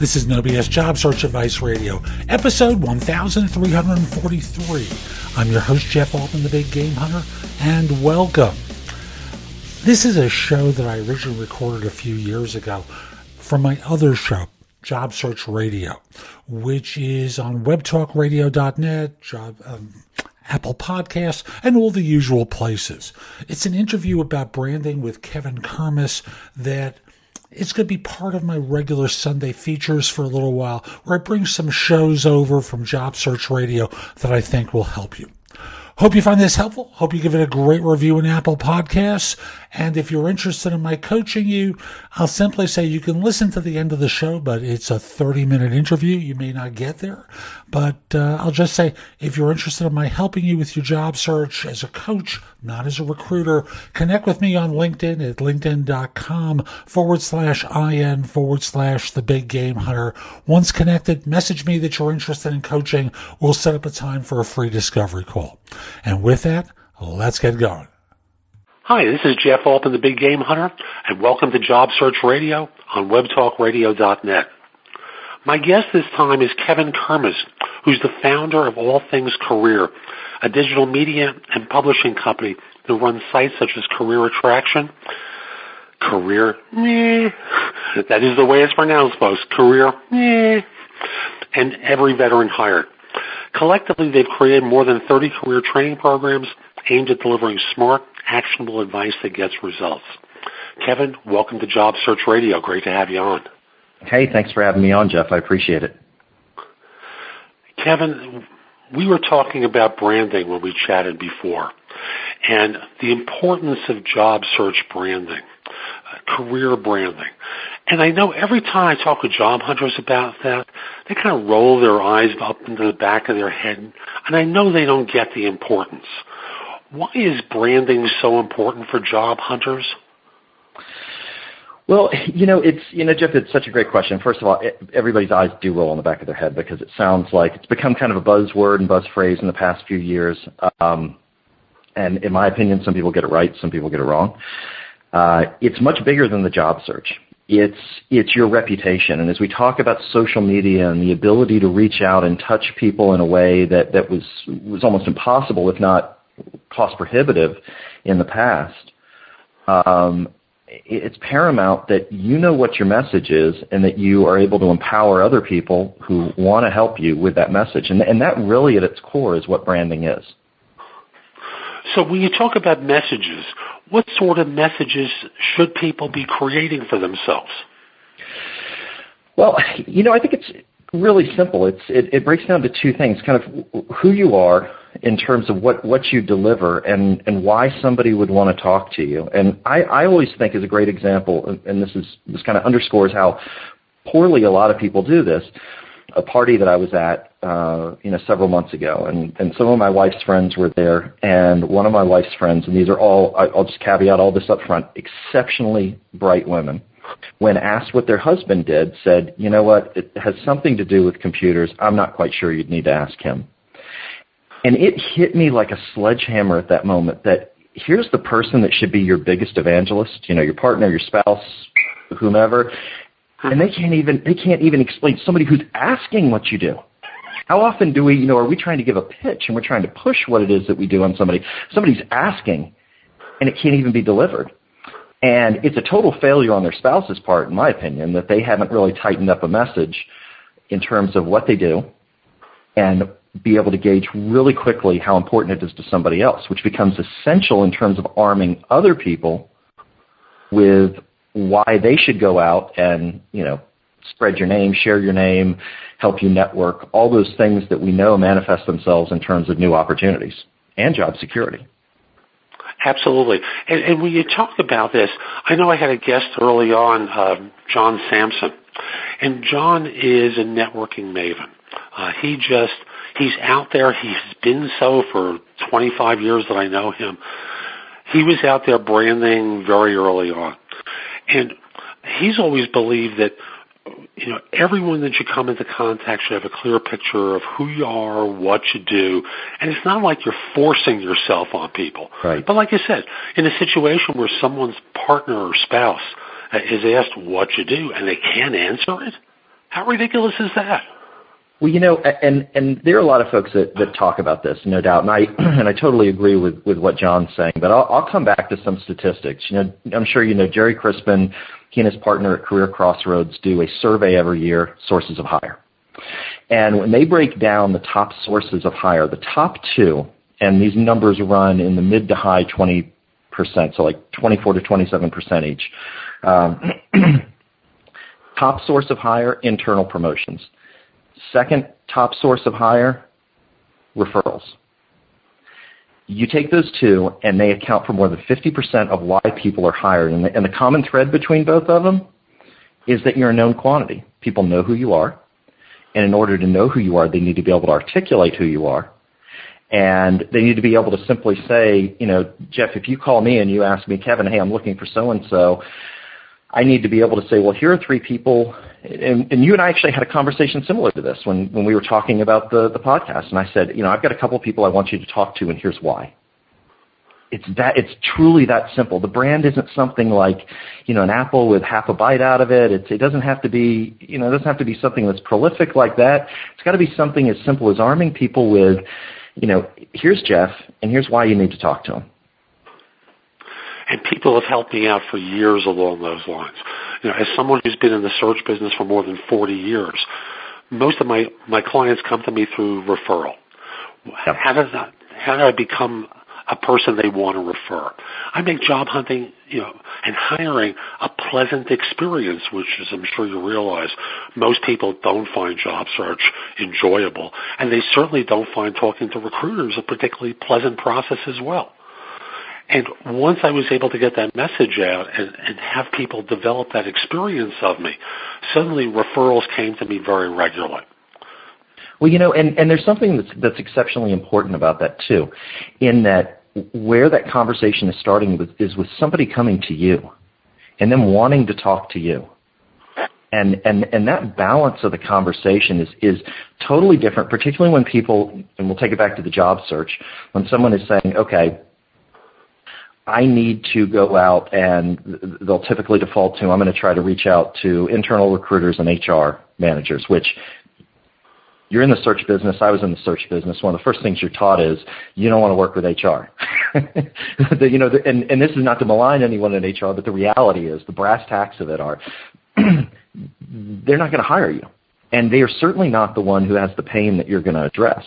This is No BS Job Search Advice Radio, episode 1343. I'm your host, Jeff Altman, the Big Game Hunter, and welcome. This is a show that I originally recorded a few years ago from my other show, Job Search Radio, which is on webtalkradio.net, job, um, Apple Podcasts, and all the usual places. It's an interview about branding with Kevin Kermes that it's going to be part of my regular Sunday features for a little while, where I bring some shows over from Job Search Radio that I think will help you. Hope you find this helpful. Hope you give it a great review in Apple Podcasts. And if you're interested in my coaching you, I'll simply say you can listen to the end of the show, but it's a 30 minute interview. You may not get there, but uh, I'll just say if you're interested in my helping you with your job search as a coach, not as a recruiter, connect with me on LinkedIn at linkedin.com forward slash IN forward slash the big game hunter. Once connected, message me that you're interested in coaching. We'll set up a time for a free discovery call. And with that, let's get going. Hi, this is Jeff Altman, the Big Game Hunter, and welcome to Job Search Radio on WebTalkRadio.net. My guest this time is Kevin Kermes, who's the founder of All Things Career, a digital media and publishing company that runs sites such as Career Attraction, Career, meh, that is the way it's pronounced, folks, Career, meh, and Every Veteran Hired. Collectively, they've created more than 30 career training programs aimed at delivering smart, actionable advice that gets results. Kevin, welcome to Job Search Radio. Great to have you on. Hey, thanks for having me on, Jeff. I appreciate it. Kevin, we were talking about branding when we chatted before and the importance of job search branding, uh, career branding. And I know every time I talk with job hunters about that, they kind of roll their eyes up into the back of their head, and I know they don't get the importance. Why is branding so important for job hunters? Well, you know, it's you know, Jeff, it's such a great question. First of all, everybody's eyes do roll on the back of their head because it sounds like it's become kind of a buzzword and buzz phrase in the past few years. Um, and in my opinion, some people get it right, some people get it wrong. Uh, it's much bigger than the job search. It's it's your reputation, and as we talk about social media and the ability to reach out and touch people in a way that that was was almost impossible, if not cost prohibitive in the past, um, it's paramount that you know what your message is and that you are able to empower other people who want to help you with that message. And, and that really at its core is what branding is. So when you talk about messages, what sort of messages should people be creating for themselves? Well, you know, I think it's really simple. It's it, it breaks down to two things: kind of who you are in terms of what what you deliver, and and why somebody would want to talk to you. And I I always think is a great example, and this is this kind of underscores how poorly a lot of people do this. A party that I was at, uh, you know, several months ago, and and some of my wife's friends were there, and one of my wife's friends, and these are all I'll just caveat all this up front, exceptionally bright women when asked what their husband did, said, you know what, it has something to do with computers. I'm not quite sure you'd need to ask him. And it hit me like a sledgehammer at that moment that here's the person that should be your biggest evangelist, you know, your partner, your spouse, whomever, and they can't even they can't even explain somebody who's asking what you do. How often do we, you know, are we trying to give a pitch and we're trying to push what it is that we do on somebody? Somebody's asking and it can't even be delivered. And it's a total failure on their spouse's part, in my opinion, that they haven't really tightened up a message in terms of what they do and be able to gauge really quickly how important it is to somebody else, which becomes essential in terms of arming other people with why they should go out and, you know, spread your name, share your name, help you network, all those things that we know manifest themselves in terms of new opportunities and job security. Absolutely. And, and when you talk about this, I know I had a guest early on, uh, John Sampson, and John is a networking maven. Uh, he just, he's out there. He's been so for 25 years that I know him. He was out there branding very early on. And he's always believed that you know, everyone that you come into contact should have a clear picture of who you are, what you do, and it's not like you're forcing yourself on people. Right. But like I said, in a situation where someone's partner or spouse uh, is asked what you do and they can't answer it, how ridiculous is that? Well, you know, and and there are a lot of folks that, that talk about this, no doubt, and I and I totally agree with with what John's saying. But I'll, I'll come back to some statistics. You know, I'm sure you know Gerry Crispin he and his partner at Career Crossroads do a survey every year, sources of hire. And when they break down the top sources of hire, the top two, and these numbers run in the mid to high 20%, so like 24 to 27% each. Um, top source of hire, internal promotions. Second top source of hire, referrals you take those two, and they account for more than 50% of why people are hired. And the, and the common thread between both of them is that you're a known quantity. People know who you are, and in order to know who you are, they need to be able to articulate who you are. And they need to be able to simply say, you know, Jeff, if you call me and you ask me, Kevin, hey, I'm looking for so and so, I need to be able to say, well, here are three people, and, and you and I actually had a conversation similar to this when, when we were talking about the, the podcast. And I said, you know, I've got a couple of people I want you to talk to, and here's why. It's that it's truly that simple. The brand isn't something like, you know, an apple with half a bite out of it. It's, it doesn't have to be, you know, it doesn't have to be something that's prolific like that. It's got to be something as simple as arming people with, you know, here's Jeff, and here's why you need to talk to him and people have helped me out for years along those lines. You know, as someone who's been in the search business for more than 40 years, most of my my clients come to me through referral. Yep. How does that? How do I become a person they want to refer? I make job hunting, you know, and hiring a pleasant experience, which, as I'm sure you realize, most people don't find job search enjoyable, and they certainly don't find talking to recruiters a particularly pleasant process as well. And once I was able to get that message out and, and have people develop that experience of me, suddenly referrals came to me very regularly. Well, you know, and, and there's something that's, that's exceptionally important about that too, in that where that conversation is starting with is with somebody coming to you and then wanting to talk to you. And, and, and that balance of the conversation is, is totally different, particularly when people, and we'll take it back to the job search, when someone is saying, okay, I need to go out and they'll typically default to, I'm going to try to reach out to internal recruiters and HR managers, which you're in the search business. I was in the search business. One of the first things you're taught is you don't want to work with HR. the, you know, the, and, and this is not to malign anyone in HR, but the reality is the brass tacks of it are they're not going to hire you. And they are certainly not the one who has the pain that you're going to address.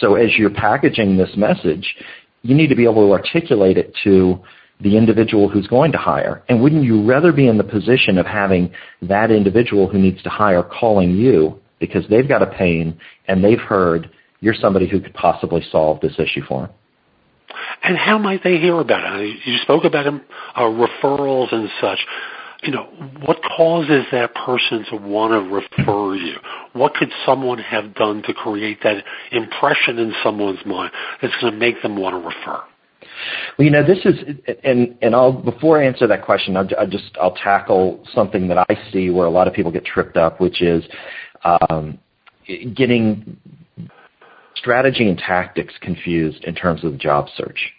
So as you're packaging this message, you need to be able to articulate it to the individual who's going to hire. And wouldn't you rather be in the position of having that individual who needs to hire calling you because they've got a pain and they've heard you're somebody who could possibly solve this issue for them? And how might they hear about it? You spoke about uh, referrals and such you know, what causes that person to want to refer you? What could someone have done to create that impression in someone's mind that's going to make them want to refer? Well, you know, this is, and and I'll before I answer that question, I'll, I'll just I'll tackle something that I see where a lot of people get tripped up, which is um, getting strategy and tactics confused in terms of job search.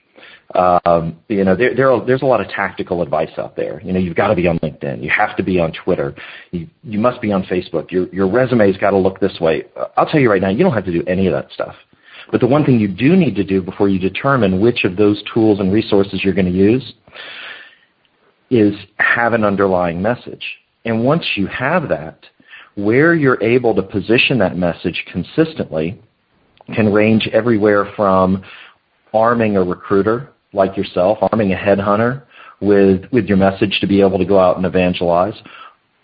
Um, there's a lot of tactical advice out there. You know, you've got to be on LinkedIn. You have to be on Twitter. You, must be on Facebook. Your, your resume's got to look this way. I'll tell you right now, you don't have to do any of that stuff. But the one thing you do need to do before you determine which of those tools and resources you're going to use is have an underlying message. And once you have that, where you're able to position that message consistently can range everywhere from arming a recruiter like yourself, arming a headhunter with, with your message to be able to go out and evangelize,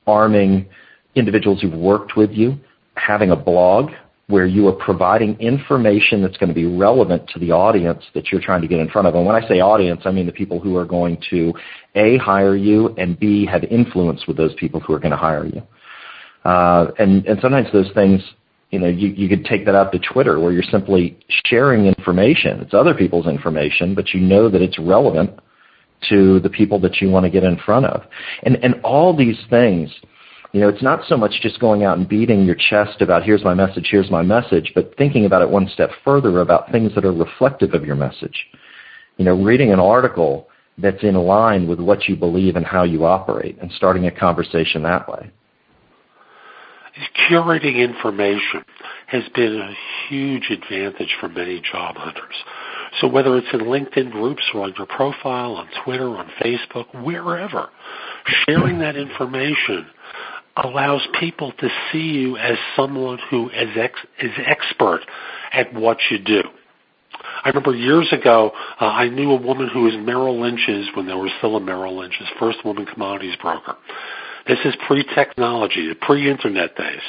arming individuals who've worked with you, having a blog where you are providing information that's going to be relevant to the audience that you're trying to get in front of. And when I say audience, I mean the people who are going to A, hire you, and B, have influence with those people who are going to hire you. Uh, and, and sometimes those things, you know, you, you could take that out to Twitter where you're simply sharing information. It's other people's information, but you know that it's relevant to the people that you want to get in front of. And, and all these things – you know, it's not so much just going out and beating your chest about here's my message, here's my message, but thinking about it one step further about things that are reflective of your message. You know, reading an article that's in line with what you believe and how you operate and starting a conversation that way. Curating information has been a huge advantage for many job hunters. So whether it's in LinkedIn groups or on your profile, on Twitter, on Facebook, wherever, sharing that information allows people to see you as someone who is, ex- is expert at what you do. I remember years ago, uh, I knew a woman who was Merrill Lynch's, when there was still a Merrill Lynch's, first woman commodities broker. This is pre-technology, the pre-internet days.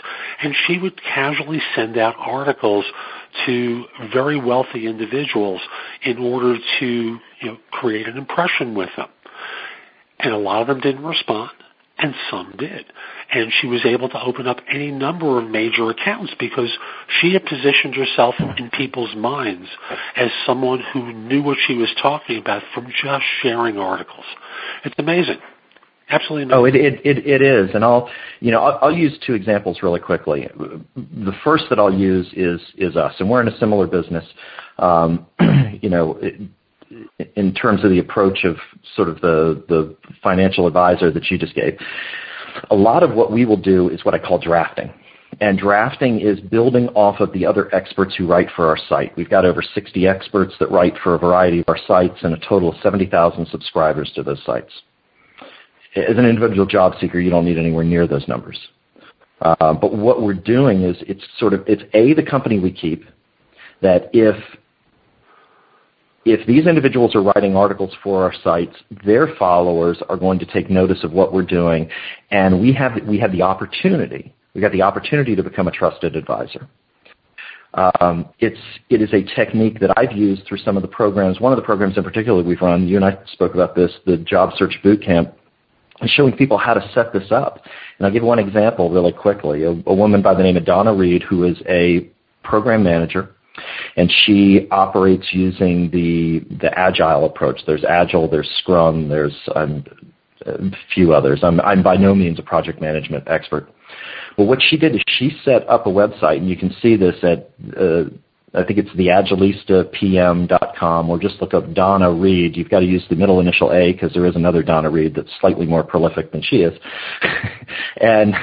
And she would casually send out articles to very wealthy individuals in order to you know, create an impression with them. And a lot of them didn't respond and some did. And she was able to open up any number of major accounts because she had positioned herself in people's minds as someone who knew what she was talking about from just sharing articles. It's amazing. Absolutely. Amazing. Oh, it, it, it, it is. And I'll, you know, I'll, I'll use two examples really quickly. The first that I'll use is, is us. And we're in a similar business. Um, you know, it, in terms of the approach of sort of the, the financial advisor that you just gave. A lot of what we will do is what I call drafting. And drafting is building off of the other experts who write for our site. We've got over 60 experts that write for a variety of our sites and a total of 70,000 subscribers to those sites. As an individual job seeker, you don't need anywhere near those numbers. Uh, but what we're doing is it's sort of, it's A, the company we keep, that if if these individuals are writing articles for our sites, their followers are going to take notice of what we're doing, and we have we have the opportunity. We got the opportunity to become a trusted advisor. Um, it's it is a technique that I've used through some of the programs. One of the programs in particular we've run. You and I spoke about this, the Job Search Boot Camp, and showing people how to set this up. And I'll give one example really quickly. A, a woman by the name of Donna Reed, who is a program manager and she operates using the the agile approach. There's agile, there's Scrum, there's um, a few others. I'm I'm by no means a project management expert. But what she did is she set up a website, and you can see this at uh, I think it's theagilistapm.com, or just look up Donna Reed. You've got to use the middle initial A because there is another Donna Reed that's slightly more prolific than she is. and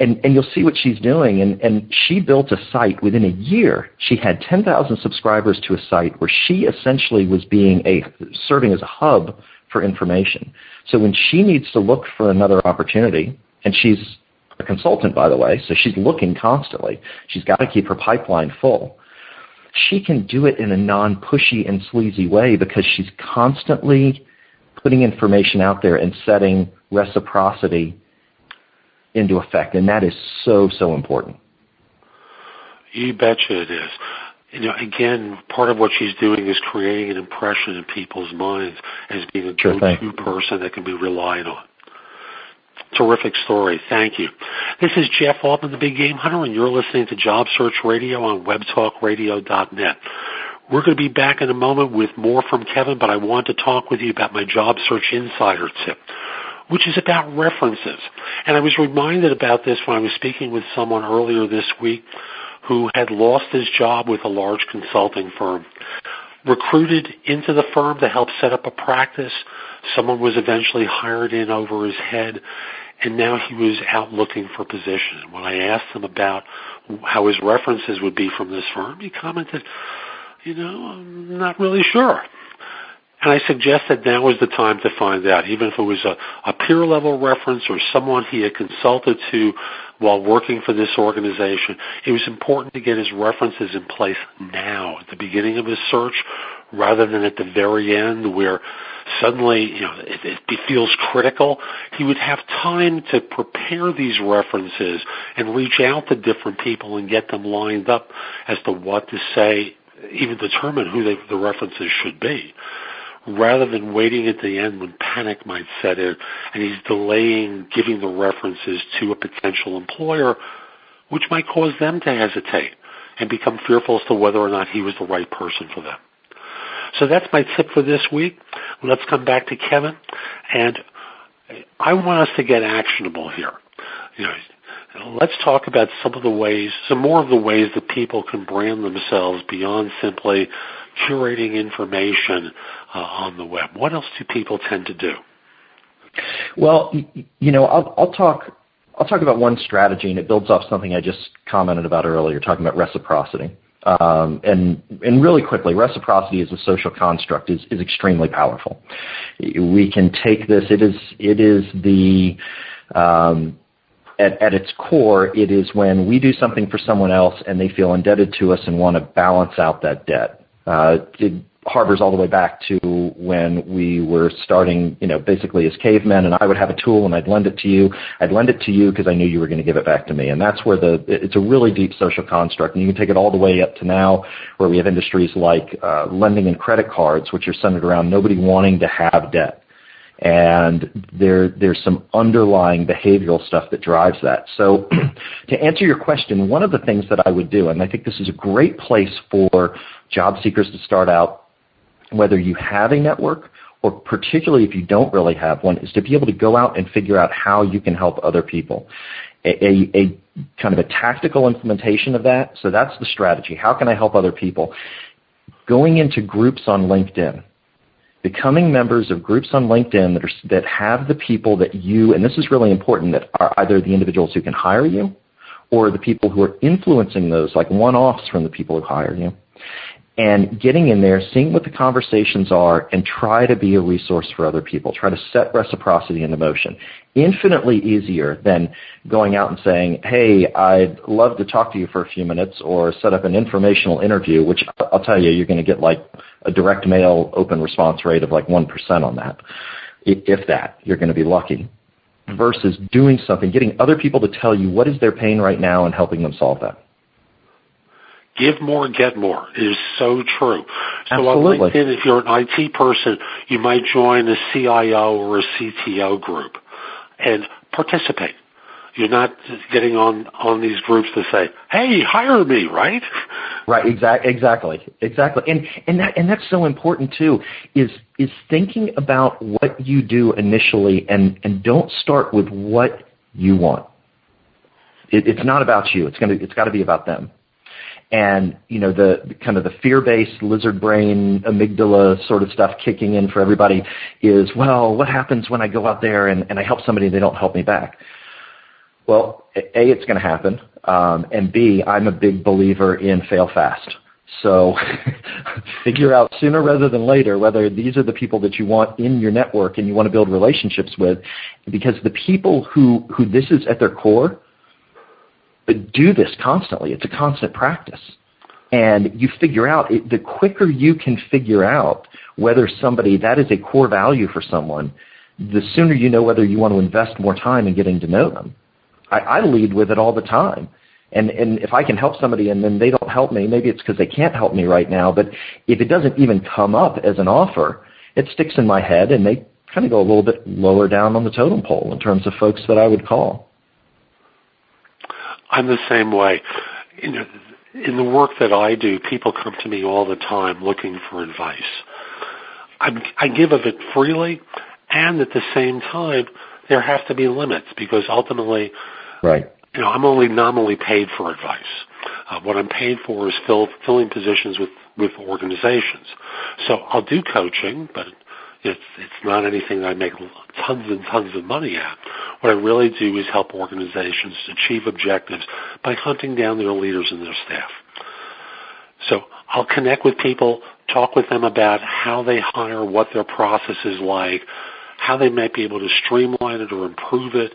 and, and you'll see what she's doing. And, and she built a site within a year. She had 10,000 subscribers to a site where she essentially was being a serving as a hub for information. So when she needs to look for another opportunity, and she's a consultant, by the way, so she's looking constantly. She's got to keep her pipeline full. She can do it in a non-pushy and sleazy way because she's constantly putting information out there and setting reciprocity into effect, and that is so so important. You betcha it is. You know, again, part of what she's doing is creating an impression in people's minds as being a sure go-to person that can be relied on. Terrific story. Thank you. This is Jeff Altman, the Big Game Hunter, and you're listening to Job Search Radio on WebTalkRadio.net. We're going to be back in a moment with more from Kevin, but I want to talk with you about my Job Search Insider tip which is about references. And I was reminded about this when I was speaking with someone earlier this week who had lost his job with a large consulting firm. Recruited into the firm to help set up a practice, someone was eventually hired in over his head, and now he was out looking for position. When I asked him about how his references would be from this firm, he commented, you know, I'm not really sure. And I suggest that now is the time to find out, even if it was a, a peer level reference or someone he had consulted to while working for this organization. It was important to get his references in place now at the beginning of his search rather than at the very end where suddenly you know it, it feels critical. He would have time to prepare these references and reach out to different people and get them lined up as to what to say, even determine who they, the references should be rather than waiting at the end when panic might set in and he's delaying giving the references to a potential employer, which might cause them to hesitate and become fearful as to whether or not he was the right person for them. So that's my tip for this week. Let's come back to Kevin, and I want us to get actionable here. You know, let's talk about some of the ways, some more of the ways that people can brand themselves beyond simply curating information uh, on the web. What else do people tend to do? Well, you know, I'll, I'll talk. I'll talk about one strategy, and it builds off something I just commented about earlier, talking about reciprocity. Um, and and really quickly, reciprocity as a social construct is, is extremely powerful. We can take this. It is it is the um, at, at its core, it is when we do something for someone else and they feel indebted to us and want to balance out that debt. Uh, it, harbors all the way back to when we were starting, you know, basically as cavemen, and I would have a tool and I'd lend it to you. I'd lend it to you because I knew you were going to give it back to me, and that's where the it's a really deep social construct, and you can take it all the way up to now, where we have industries like uh, lending and credit cards, which are centered around nobody wanting to have debt. And there, there's some underlying behavioral stuff that drives that. So, to answer your question, one of the things that I would do, and I think this is a great place for job seekers to start out whether you have a network or particularly if you don't really have one, is to be able to go out and figure out how you can help other people. A, a, a, kind of a tactical implementation of that. So that's the strategy. How can I help other people? Going into groups on LinkedIn, becoming members of groups on LinkedIn that, are, that have the people that you, and this is really important, that are either the individuals who can hire you or the people who are influencing those, like one-offs from the people who hire you and getting in there, seeing what the conversations are, and try to be a resource for other people. Try to set reciprocity into motion. Infinitely easier than going out and saying, hey, I'd love to talk to you for a few minutes or set up an informational interview, which I'll tell you, you're going to get like a direct mail open response rate of like 1% on that. If that, you're going to be lucky. Versus doing something, getting other people to tell you what is their pain right now and helping them solve that. Give more, get more. It is so true. So Absolutely. on LinkedIn, if you're an IT person, you might join a CIO or a CTO group and participate. You're not getting on on these groups to say, "Hey, hire me," right? Right. Exactly. Exactly. Exactly. And and that and that's so important too. Is is thinking about what you do initially, and and don't start with what you want. It, it's not about you. It's gonna. It's got to be about them and you know the, kind of the fear-based lizard brain amygdala sort of stuff kicking in for everybody is well what happens when i go out there and, and i help somebody and they don't help me back? Well a it's going to happen um, and b i'm a big believer in fail fast. So figure out sooner rather than later whether these are the people that you want in your network and you want to build relationships with because the people who who this is at their core do this constantly. It's a constant practice. And you figure out, it, the quicker you can figure out whether somebody, that is a core value for someone, the sooner you know whether you want to invest more time in getting to know them. I, I lead with it all the time. And, and if I can help somebody and then they don't help me, maybe it's because they can't help me right now, but if it doesn't even come up as an offer, it sticks in my head and they kind of go a little bit lower down on the totem pole in terms of folks that I would call. I'm the same way. You know, in the work that I do, people come to me all the time looking for advice. I'm, I give of it freely, and at the same time, there have to be limits because ultimately, right. You know, I'm only nominally paid for advice. Uh, what I'm paid for is fill, filling positions with with organizations. So I'll do coaching, but it's it's not anything that I make tons and tons of money at. What I really do is help organizations achieve objectives by hunting down their leaders and their staff. So I'll connect with people talk with them about how they hire, what their process is like, how they might be able to streamline it or improve it.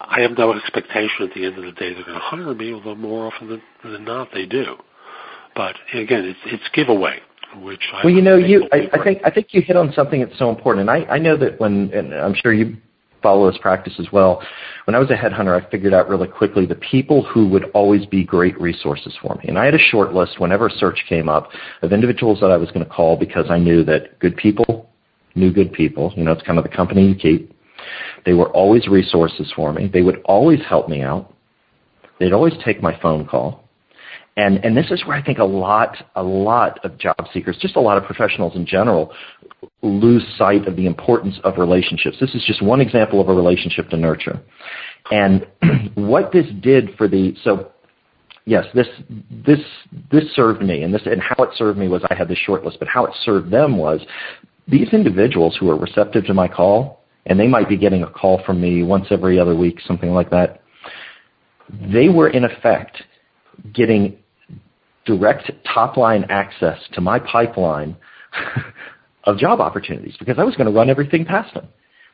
I have no expectation at the end of the day they're going to hire me, although more often than, not they do. But again, it's it's giveaway, which I well, you know, you I, I think I think you hit on something that's so important, and I I know that when and I'm sure you follow this practice as well. When I was a headhunter, I figured out really quickly the people who would always be great resources for me. And I had a short list whenever a search came up of individuals that I was going to call because I knew that good people knew good people. You know, it's kind of the company you keep. They were always resources for me. They would always help me out. They'd always take my phone call. And, and this is where I think a lot, a lot of job seekers, just a lot of professionals in general, lose sight of the importance of relationships. This is just one example of a relationship to nurture. And what this did for the, so yes, this, this, this served me, and this, and how it served me was I had this short list, but how it served them was these individuals who are receptive to my call, and they might be getting a call from me once every other week, something like that, they were in effect getting direct top-line access to my pipeline of job opportunities because I was going to run everything past them.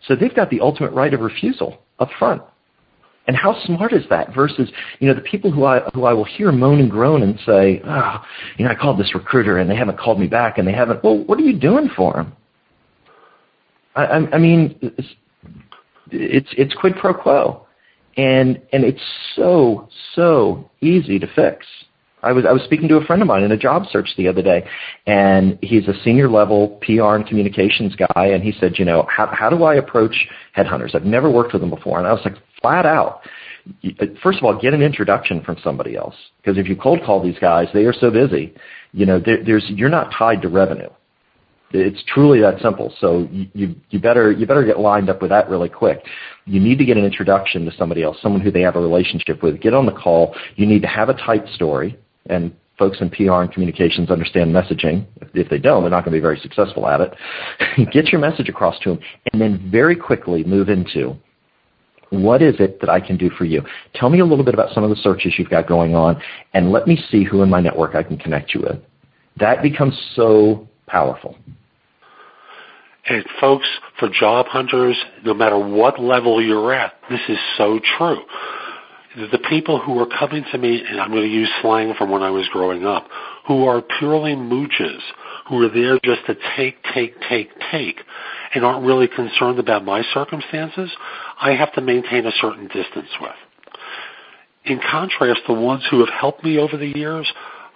So they've got the ultimate right of refusal up front. And how smart is that versus, you know, the people who I who I will hear moan and groan and say, oh, you know, I called this recruiter and they haven't called me back and they haven't. Well, what are you doing for them? I, I, I mean, it's, it's it's quid pro quo, and and it's so so easy to fix. I was I was speaking to a friend of mine in a job search the other day, and he's a senior level PR and communications guy, and he said, you know, how how do I approach headhunters? I've never worked with them before, and I was like, flat out. Uh, first of all, get an introduction from somebody else because if you cold call these guys, they are so busy. You know, there, there's you're not tied to revenue. It's truly that simple. So you, you better you better get lined up with that really quick. You need to get an introduction to somebody else, someone who they have a relationship with. Get on the call. You need to have a tight story and folks in PR and communications understand messaging. If they don't, they're not going to be very successful at it. Get your message across to them, and then very quickly move into what is it that I can do for you? Tell me a little bit about some of the searches you've got going on, and let me see who in my network I can connect you with. That becomes so powerful. And folks, for job hunters, no matter what level you're at, this is so true the people who are coming to me, and I'm going to use slang from when I was growing up, who are purely mooches, who are there just to take, take, take, take, and aren't really concerned about my circumstances, I have to maintain a certain distance with. In contrast, the ones who have helped me over the years,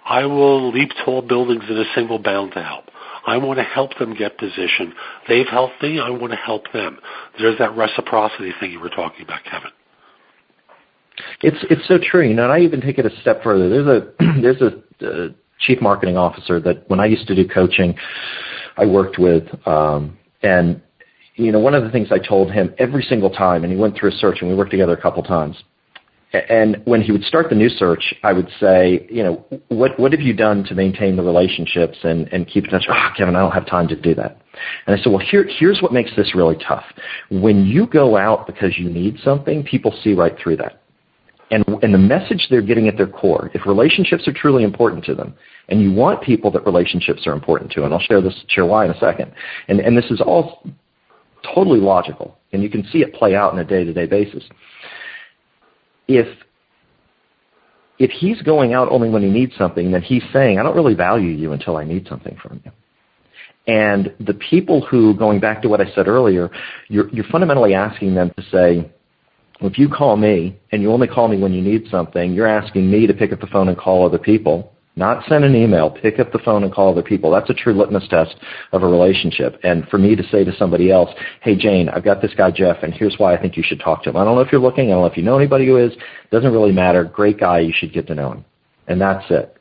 I will leap tall buildings in a single bound to help. I want to help them get position. They've helped me. I want to help them. There's that reciprocity thing you were talking about, Kevin. It's it's so true. You know, and I even take it a step further. There's a there's a, a chief marketing officer that when I used to do coaching, I worked with, um, and you know, one of the things I told him every single time, and he went through a search, and we worked together a couple times. And when he would start the new search, I would say, you know, what what have you done to maintain the relationships and and keep in touch? Oh, Kevin, I don't have time to do that. And I said, well, here here's what makes this really tough. When you go out because you need something, people see right through that and, and the message they're getting at their core, if relationships are truly important to them, and you want people that relationships are important to, and I'll share this share why in a second. And, and this is all totally logical, and you can see it play out on a day-to-day basis. If if he's going out only when he needs something, then he's saying, I don't really value you until I need something from you. And the people who, going back to what I said earlier, you're, you're fundamentally asking them to say, if you call me and you only call me when you need something, you're asking me to pick up the phone and call other people, not send an email, pick up the phone and call other people. That's a true litmus test of a relationship. And for me to say to somebody else, hey Jane, I've got this guy Jeff and here's why I think you should talk to him. I don't know if you're looking, I don't know if you know anybody who is, doesn't really matter. Great guy, you should get to know him. And that's it.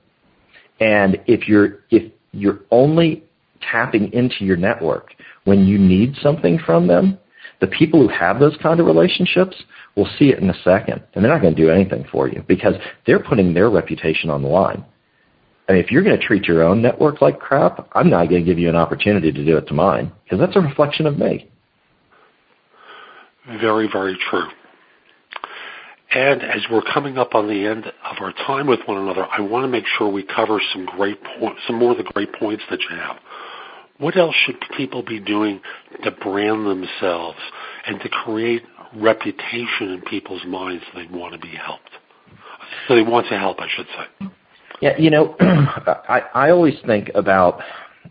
And if you're if you're only tapping into your network when you need something from them, the people who have those kind of relationships will see it in a second, and they're not going to do anything for you because they're putting their reputation on the line. Mean, if you're going to treat your own network like crap, I'm not going to give you an opportunity to do it to mine because that's a reflection of me. Very, very true. And as we're coming up on the end of our time with one another, I want to make sure we cover some great points, some more of the great points that you have. What else should people be doing to brand themselves and to create reputation in people's minds they want to be helped? So they want to help, I should say. Yeah, you know, I, I always think about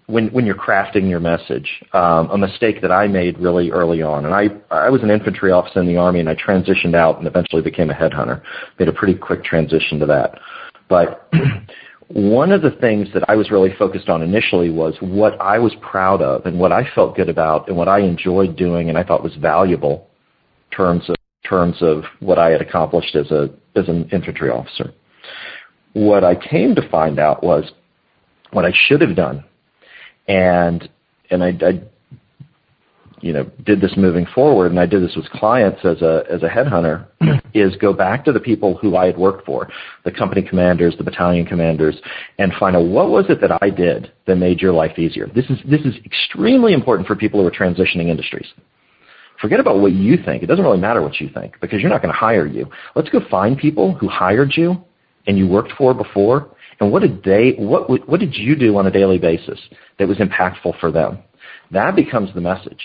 when when you're crafting your message, um, a mistake that I made really early on, and I I was an infantry officer in the army, and I transitioned out and eventually became a headhunter. Made a pretty quick transition to that, but. one of the things that I was really focused on initially was what I was proud of and what I felt good about and what I enjoyed doing and I thought was valuable in terms of terms of what I had accomplished as a as an infantry officer. What I came to find out was what I should have done and and I, I you know did this moving forward and I did this with clients as a as a headhunter mm-hmm. is go back to the people who I had worked for the company commanders the battalion commanders and find out what was it that I did that made your life easier. This is this is extremely important for people who are transitioning industries. Forget about what you think. It doesn't really matter what you think because you're not going to hire you. Let's go find people who hired you and you worked for before and what did they what what did you do on a daily basis that was impactful for them? That becomes the message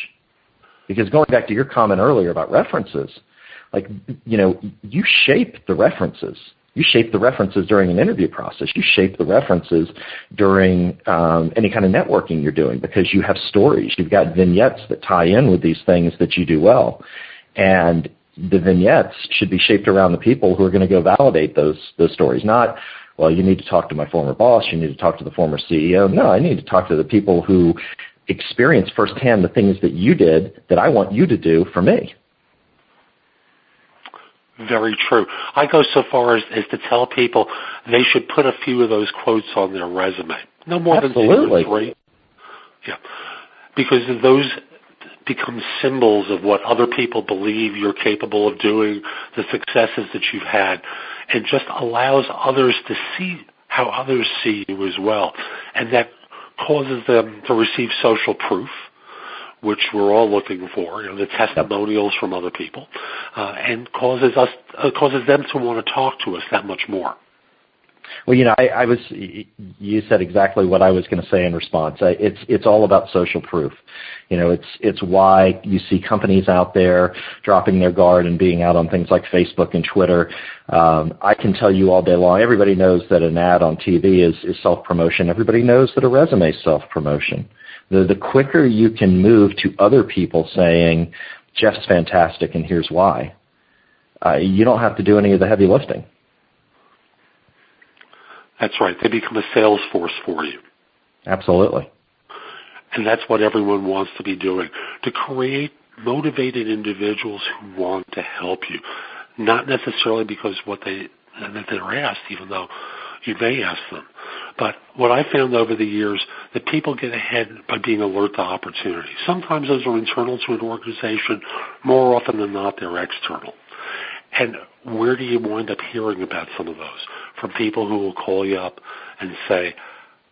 because going back to your comment earlier about references like you know you shape the references. You shape the references during an interview process. You shape the references during um, any kind of networking you're doing because you have stories. You've got vignettes that tie in with these things that you do well. And the vignettes should be shaped around the people who are going to go validate those those stories. Not well, you need to talk to my former boss, you need to talk to the former CEO. No, I need to talk to the people who experience firsthand the things that you did that I want you to do for me. Very true. I go so far as, as to tell people they should put a few of those quotes on their resume. No more Absolutely. than two or three. Yeah. Because those become symbols of what other people believe you're capable of doing, the successes that you've had, and just allows others to see how others see you as well. And that causes them to receive social proof, which we're all looking for, you know, the testimonials from other people, uh, and causes us, uh, causes them to want to talk to us that much more. Well, you know, I, I was. You said exactly what I was going to say in response. It's it's all about social proof. You know, it's it's why you see companies out there dropping their guard and being out on things like Facebook and Twitter. Um, I can tell you all day long. Everybody knows that an ad on TV is is self promotion. Everybody knows that a resume is self promotion. The the quicker you can move to other people saying, "Jeff's fantastic, and here's why," uh, you don't have to do any of the heavy lifting. That's right. They become a sales force for you. Absolutely. And that's what everyone wants to be doing to create motivated individuals who want to help you. Not necessarily because what they that they're asked, even though you may ask them. But what I found over the years that people get ahead by being alert to opportunities. Sometimes those are internal to an organization. More often than not, they're external. And where do you wind up hearing about some of those? From people who will call you up and say,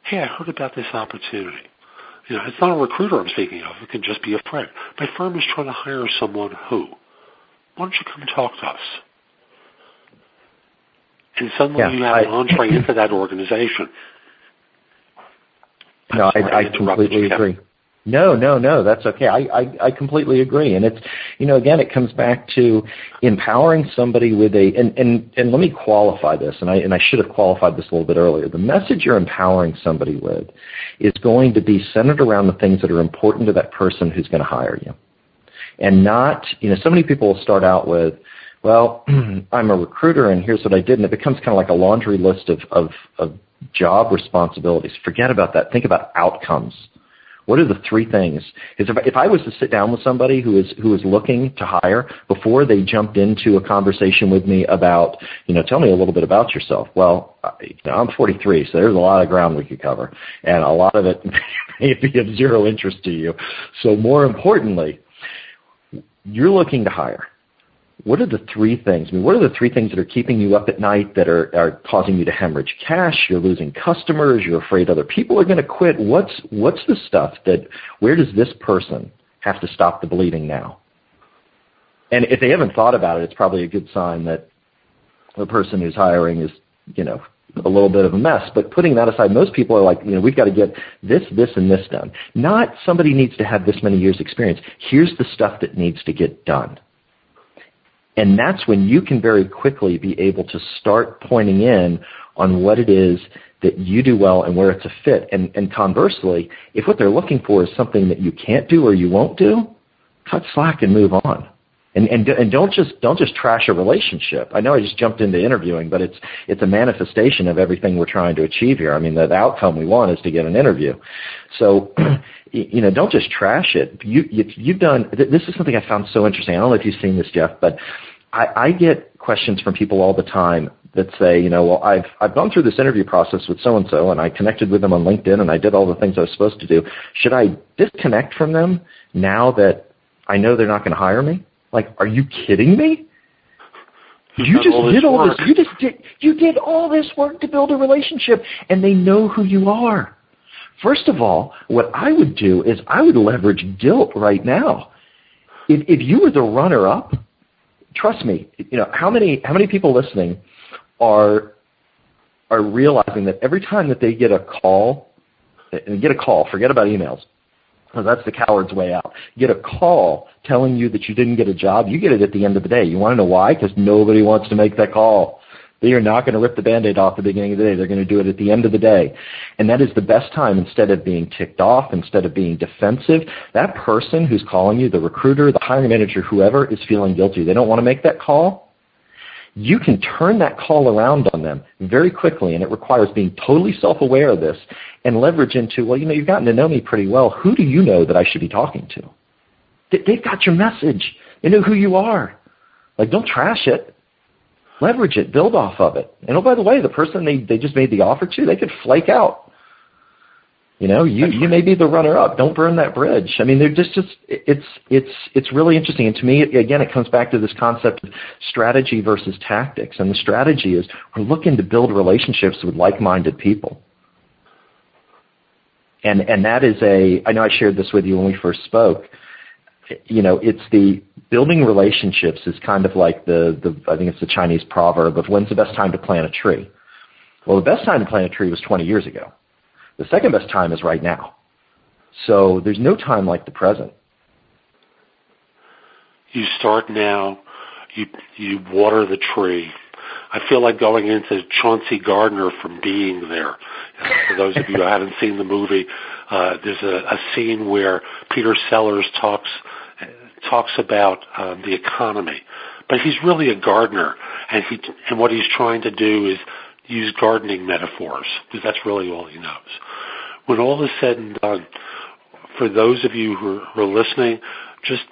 hey, I heard about this opportunity. You know, it's not a recruiter I'm speaking of. It could just be a friend. My firm is trying to hire someone who. Why don't you come talk to us? And suddenly yeah, you have I, an entree into that organization. No, I, I completely agree. No, no, no, that's okay. I, I, I completely agree. And it's, you know, again, it comes back to empowering somebody with a, and, and, and let me qualify this, and I, and I should have qualified this a little bit earlier. The message you're empowering somebody with is going to be centered around the things that are important to that person who's going to hire you. And not, you know, so many people will start out with, well, I'm a recruiter and here's what I did, and it becomes kind of like a laundry list of, of, of job responsibilities. Forget about that. Think about outcomes what are the three things? Is if, if I was to sit down with somebody who is who is looking to hire before they jumped into a conversation with me about, you know, tell me a little bit about yourself. Well, know, I'm 43, so there's a lot of ground we could cover, and a lot of it may be of zero interest to you. So more importantly, you're looking to hire what are the three things? I mean, what are the three things that are keeping you up at night that are, are causing you to hemorrhage cash? You're losing customers. You're afraid other people are going to quit. What's what's the stuff that? Where does this person have to stop the bleeding now? And if they haven't thought about it, it's probably a good sign that the person who's hiring is, you know, a little bit of a mess. But putting that aside, most people are like, you know, we've got to get this, this, and this done. Not somebody needs to have this many years experience. Here's the stuff that needs to get done. And that's when you can very quickly be able to start pointing in on what it is that you do well and where it's a fit. And, and conversely, if what they're looking for is something that you can't do or you won't do, cut slack and move on. And, and and don't just don't just trash a relationship. I know I just jumped into interviewing, but it's it's a manifestation of everything we're trying to achieve here. I mean, the, the outcome we want is to get an interview. So, you know, don't just trash it. You, you you've done. This is something I found so interesting. I don't know if you've seen this, Jeff, but I, I get questions from people all the time that say, you know, well, I've I've gone through this interview process with so and so, and I connected with them on LinkedIn, and I did all the things I was supposed to do. Should I disconnect from them now that I know they're not going to hire me? Like, are you kidding me? You just all did all work. this. You just did. You did all this work to build a relationship, and they know who you are. First of all, what I would do is I would leverage guilt right now. If if you were the runner up, trust me. You know how many how many people listening are are realizing that every time that they get a call, and get a call, forget about emails. That's the coward's way out. Get a call telling you that you didn't get a job. You get it at the end of the day. You want to know why? Because nobody wants to make that call. They are not going to rip the band-aid off at the beginning of the day. They're going to do it at the end of the day. And that is the best time instead of being ticked off, instead of being defensive. That person who's calling you, the recruiter, the hiring manager, whoever, is feeling guilty. They don't want to make that call. You can turn that call around on them very quickly, and it requires being totally self-aware of this and leverage into, well, you know, you've gotten to know me pretty well. Who do you know that I should be talking to? They've got your message. They know who you are. Like, don't trash it. Leverage it. Build off of it. And oh, by the way, the person they, they just made the offer to, they could flake out. You know, you, you may be the runner up. Don't burn that bridge. I mean, they're just, just, it's, it's, it's really interesting. And to me, again, it comes back to this concept of strategy versus tactics. And the strategy is we're looking to build relationships with like-minded people. And, and that is a, I know I shared this with you when we first spoke. You know, it's the building relationships is kind of like the, the, I think it's the Chinese proverb of when's the best time to plant a tree? Well, the best time to plant a tree was 20 years ago. The second best time is right now. So there's no time like the present. You start now. You you water the tree. I feel like going into Chauncey Gardiner from Being There. For those of you who haven't seen the movie, uh, there's a, a scene where Peter Sellers talks talks about um, the economy, but he's really a gardener, and he and what he's trying to do is use gardening metaphors because that's really all he knows. When all is said and done, for those of you who are, listening, just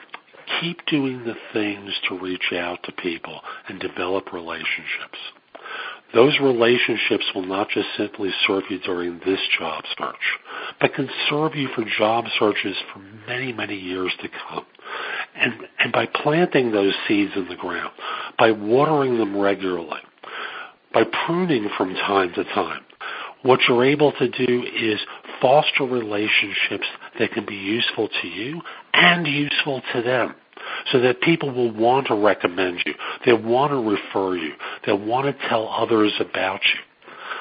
keep doing the things to reach out to people and develop relationships. Those relationships will not just simply serve you during this job search, but can serve you for job searches for many, many years to come. And, and by planting those seeds in the ground, by watering them regularly, by pruning from time to time, what you're able to do is foster relationships that can be useful to you and useful to them so that people will want to recommend you. They'll want to refer you. They'll want to tell others about you.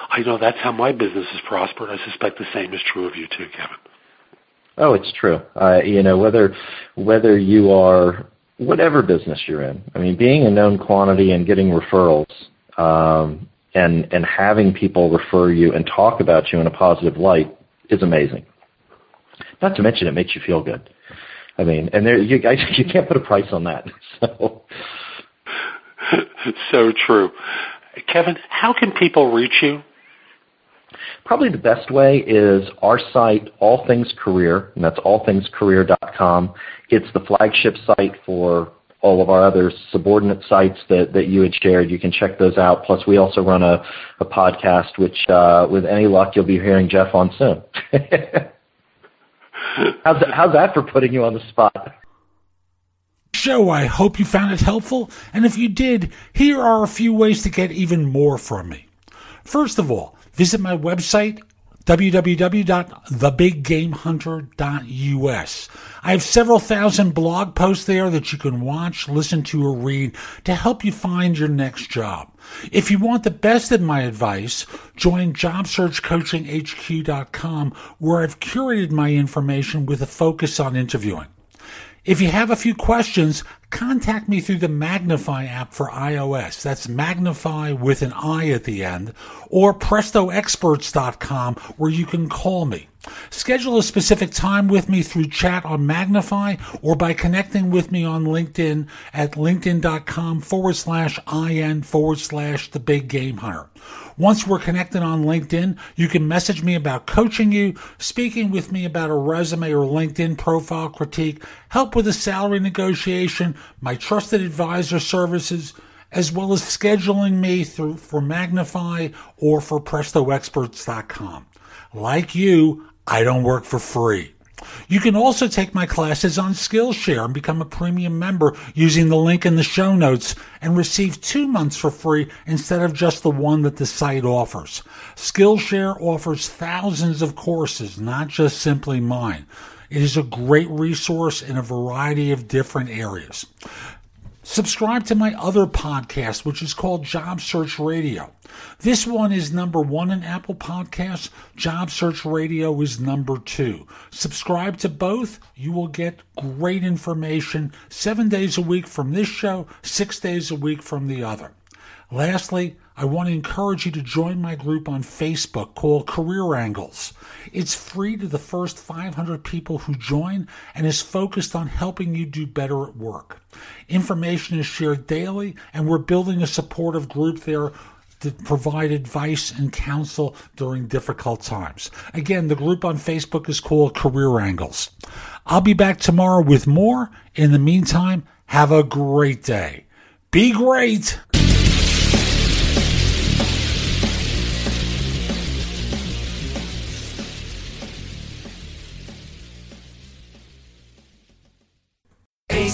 I know that's how my business has prospered. I suspect the same is true of you too, Kevin. Oh, it's true. Uh, you know, whether whether you are whatever business you're in. I mean, being a known quantity and getting referrals um, and and having people refer you and talk about you in a positive light is amazing. Not to mention, it makes you feel good. I mean, and there you guys you can't put a price on that. So so true. Kevin, how can people reach you? Probably the best way is our site, All Things Career, and that's allthingscareer.com. It's the flagship site for all of our other subordinate sites that, that you had shared. You can check those out. Plus, we also run a, a podcast, which, uh, with any luck, you'll be hearing Jeff on soon. how's, that, how's that for putting you on the spot? Show, I hope you found it helpful, and if you did, here are a few ways to get even more from me. First of all, visit my website, www.thebiggamehunter.us. I have several thousand blog posts there that you can watch, listen to, or read to help you find your next job. If you want the best of my advice, join JobSearchCoachingHQ.com where I've curated my information with a focus on interviewing. If you have a few questions, contact me through the Magnifi app for iOS. That's Magnifi with an I at the end, or PrestoExperts.com where you can call me. Schedule a specific time with me through chat on Magnifi or by connecting with me on LinkedIn at linkedin.com forward slash IN forward slash the big game hunter. Once we're connected on LinkedIn, you can message me about coaching you, speaking with me about a resume or LinkedIn profile critique, help with a salary negotiation, my trusted advisor services, as well as scheduling me through for Magnifi or for PrestoExperts.com. Like you, I don't work for free. You can also take my classes on Skillshare and become a premium member using the link in the show notes and receive two months for free instead of just the one that the site offers. Skillshare offers thousands of courses, not just simply mine. It is a great resource in a variety of different areas. Subscribe to my other podcast, which is called Job Search Radio. This one is number one in Apple Podcasts. Job Search Radio is number two. Subscribe to both. You will get great information seven days a week from this show, six days a week from the other. Lastly, I want to encourage you to join my group on Facebook called Career Angles. It's free to the first 500 people who join and is focused on helping you do better at work. Information is shared daily, and we're building a supportive group there to provide advice and counsel during difficult times. Again, the group on Facebook is called Career Angles. I'll be back tomorrow with more. In the meantime, have a great day. Be great!